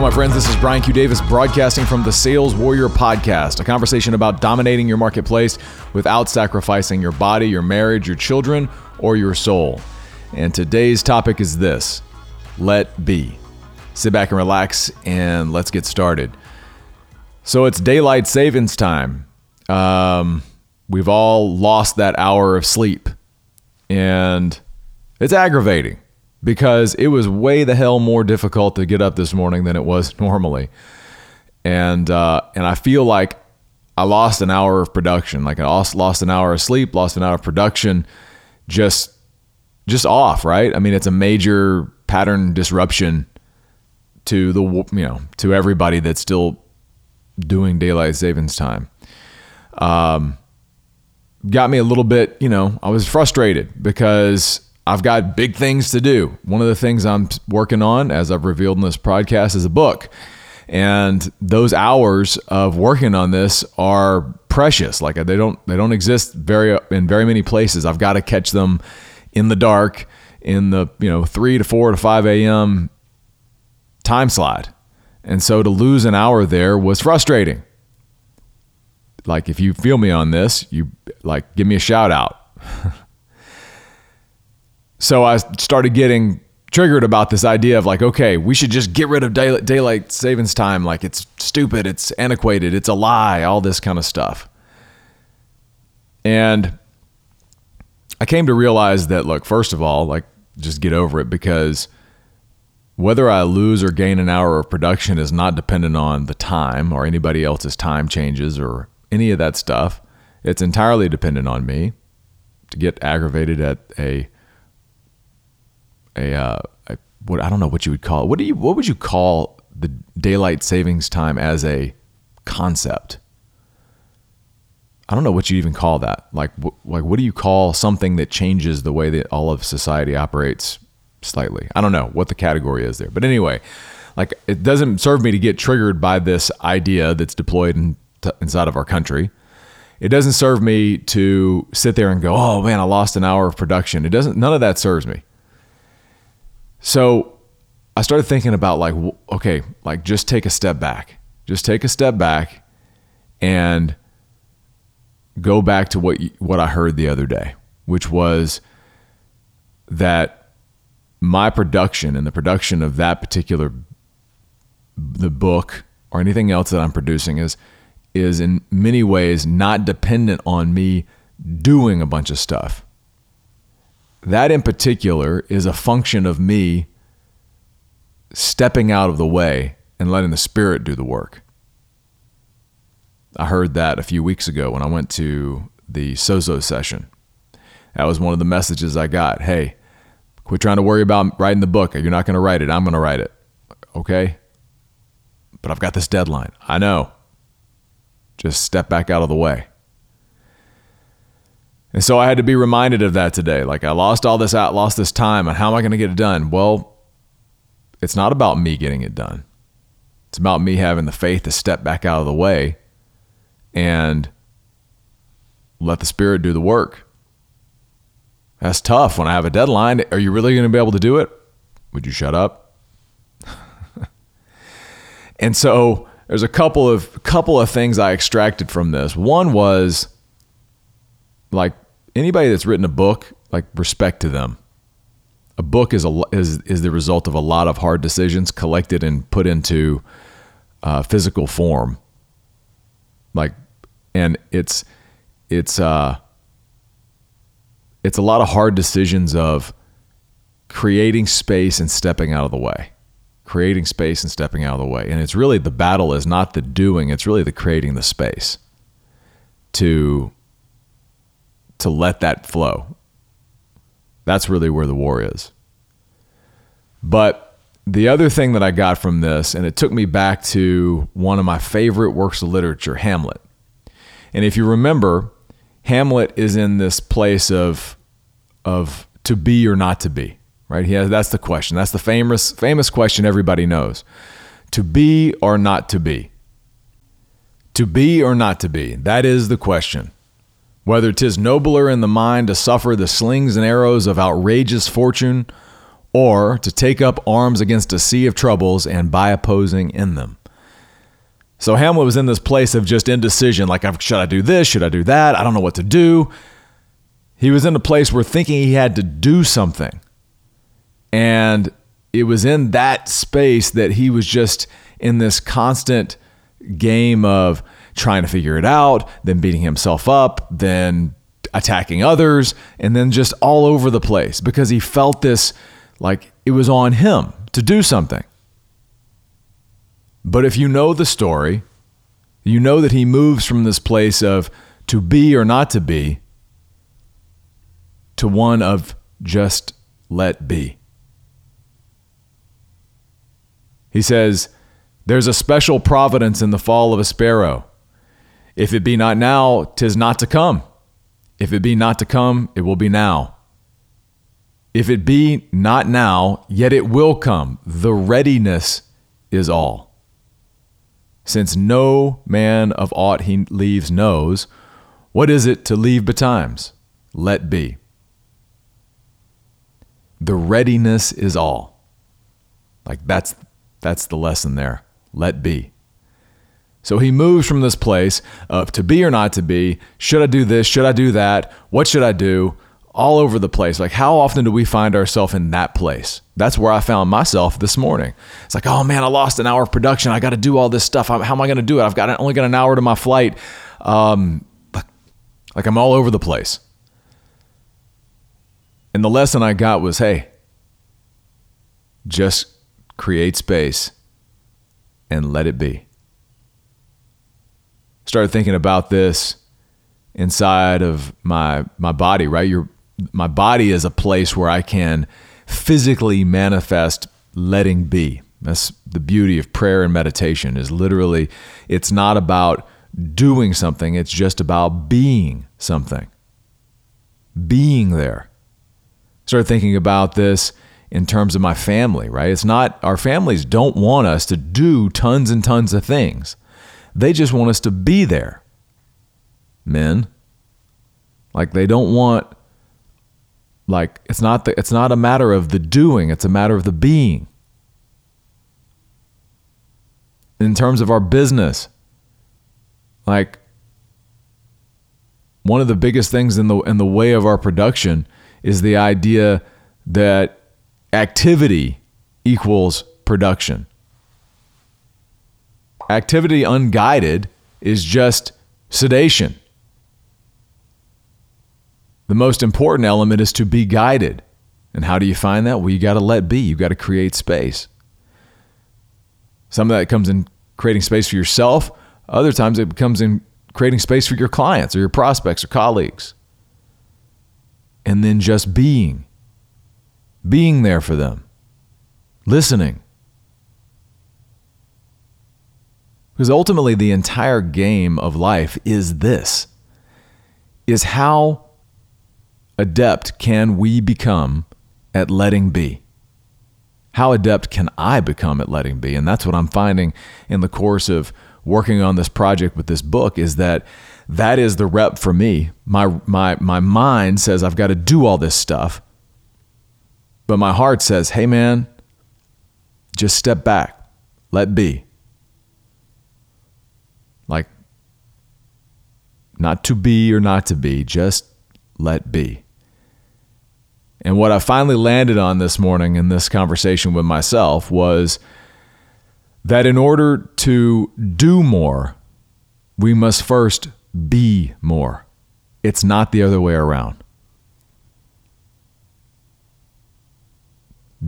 Hello, my friends. This is Brian Q. Davis broadcasting from the Sales Warrior Podcast, a conversation about dominating your marketplace without sacrificing your body, your marriage, your children, or your soul. And today's topic is this let be. Sit back and relax, and let's get started. So it's daylight savings time. Um, we've all lost that hour of sleep, and it's aggravating because it was way the hell more difficult to get up this morning than it was normally. And uh, and I feel like I lost an hour of production. Like I lost, an hour of sleep, lost an hour of production, just just off. Right? I mean, it's a major pattern disruption to the you know to everybody that's still doing daylight savings time. Um, got me a little bit. You know, I was frustrated because I've got big things to do. One of the things I'm working on, as I've revealed in this podcast, is a book. And those hours of working on this are precious. Like they don't they don't exist very in very many places. I've got to catch them in the dark in the you know three to four to five a.m. time slot. And so to lose an hour there was frustrating. Like if you feel me on this, you like give me a shout out. so I started getting triggered about this idea of like, okay, we should just get rid of daylight, daylight savings time. Like it's stupid, it's antiquated, it's a lie, all this kind of stuff. And I came to realize that, look, first of all, like just get over it because whether I lose or gain an hour of production is not dependent on the time or anybody else's time changes or any of that stuff. It's entirely dependent on me to get aggravated at a a, uh, a what I don't know what you would call it. What do you what would you call the daylight savings time as a concept? I don't know what you even call that. Like wh- like what do you call something that changes the way that all of society operates slightly? I don't know what the category is there. But anyway, like it doesn't serve me to get triggered by this idea that's deployed in t- inside of our country. It doesn't serve me to sit there and go, "Oh man, I lost an hour of production." It doesn't none of that serves me. So I started thinking about like, okay, like just take a step back. Just take a step back and go back to what what I heard the other day, which was that my production and the production of that particular the book or anything else that I'm producing is is in many ways not dependent on me doing a bunch of stuff. That in particular is a function of me stepping out of the way and letting the Spirit do the work. I heard that a few weeks ago when I went to the Sozo session. That was one of the messages I got. Hey, quit trying to worry about writing the book. You're not going to write it. I'm going to write it. Okay? But I've got this deadline. I know. Just step back out of the way. And so I had to be reminded of that today. Like I lost all this out, lost this time, and how am I going to get it done? Well, it's not about me getting it done. It's about me having the faith to step back out of the way and let the Spirit do the work. That's tough when I have a deadline. Are you really going to be able to do it? Would you shut up? and so there's a couple of couple of things I extracted from this. One was like anybody that's written a book, like respect to them. A book is a is is the result of a lot of hard decisions collected and put into uh, physical form. Like, and it's it's uh it's a lot of hard decisions of creating space and stepping out of the way creating space and stepping out of the way and it's really the battle is not the doing it's really the creating the space to to let that flow. That's really where the war is. But the other thing that I got from this, and it took me back to one of my favorite works of literature, Hamlet. And if you remember, Hamlet is in this place of of to be or not to be, right? He has, that's the question. That's the famous famous question everybody knows. To be or not to be. To be or not to be. That is the question. Whether 'tis nobler in the mind to suffer the slings and arrows of outrageous fortune, or to take up arms against a sea of troubles and by opposing in them. So Hamlet was in this place of just indecision like, should I do this? Should I do that? I don't know what to do. He was in a place where thinking he had to do something. And it was in that space that he was just in this constant game of trying to figure it out, then beating himself up, then attacking others, and then just all over the place because he felt this like it was on him to do something. But if you know the story, you know that he moves from this place of to be or not to be to one of just let be. He says, There's a special providence in the fall of a sparrow. If it be not now, tis not to come. If it be not to come, it will be now. If it be not now, yet it will come. The readiness is all. Since no man of aught he leaves knows, what is it to leave betimes? Let be. The readiness is all. Like that's that's the lesson there. Let be. So he moves from this place of to be or not to be, should I do this, should I do that, what should I do, all over the place. Like, how often do we find ourselves in that place? That's where I found myself this morning. It's like, oh man, I lost an hour of production. I got to do all this stuff. How am I going to do it? I've got only got an hour to my flight. Um, like I'm all over the place. And the lesson I got was, hey, just create space and let it be started thinking about this inside of my my body, right? Your my body is a place where I can physically manifest letting be. That's the beauty of prayer and meditation is literally it's not about doing something, it's just about being something. Being there. Started thinking about this in terms of my family, right? It's not our families don't want us to do tons and tons of things. They just want us to be there. Men. Like they don't want like it's not the, it's not a matter of the doing, it's a matter of the being. In terms of our business, like one of the biggest things in the in the way of our production is the idea that activity equals production. Activity unguided is just sedation. The most important element is to be guided. And how do you find that? Well, you got to let be. You got to create space. Some of that comes in creating space for yourself. Other times it comes in creating space for your clients or your prospects or colleagues. And then just being, being there for them, listening, Because ultimately, the entire game of life is this is how adept can we become at letting be? How adept can I become at letting be? And that's what I'm finding in the course of working on this project with this book is that that is the rep for me. My my my mind says I've got to do all this stuff. But my heart says, "Hey man, just step back. Let be." Like, not to be or not to be, just let be. And what I finally landed on this morning in this conversation with myself was that in order to do more, we must first be more. It's not the other way around.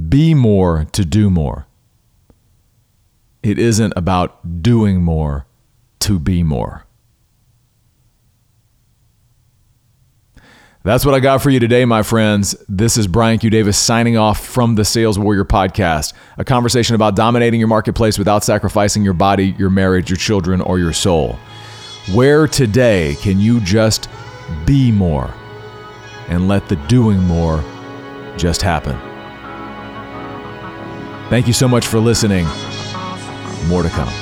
Be more to do more. It isn't about doing more to be more. That's what I got for you today, my friends. This is Brian Q. Davis signing off from the Sales Warrior podcast, a conversation about dominating your marketplace without sacrificing your body, your marriage, your children, or your soul. Where today can you just be more and let the doing more just happen? Thank you so much for listening. More to come.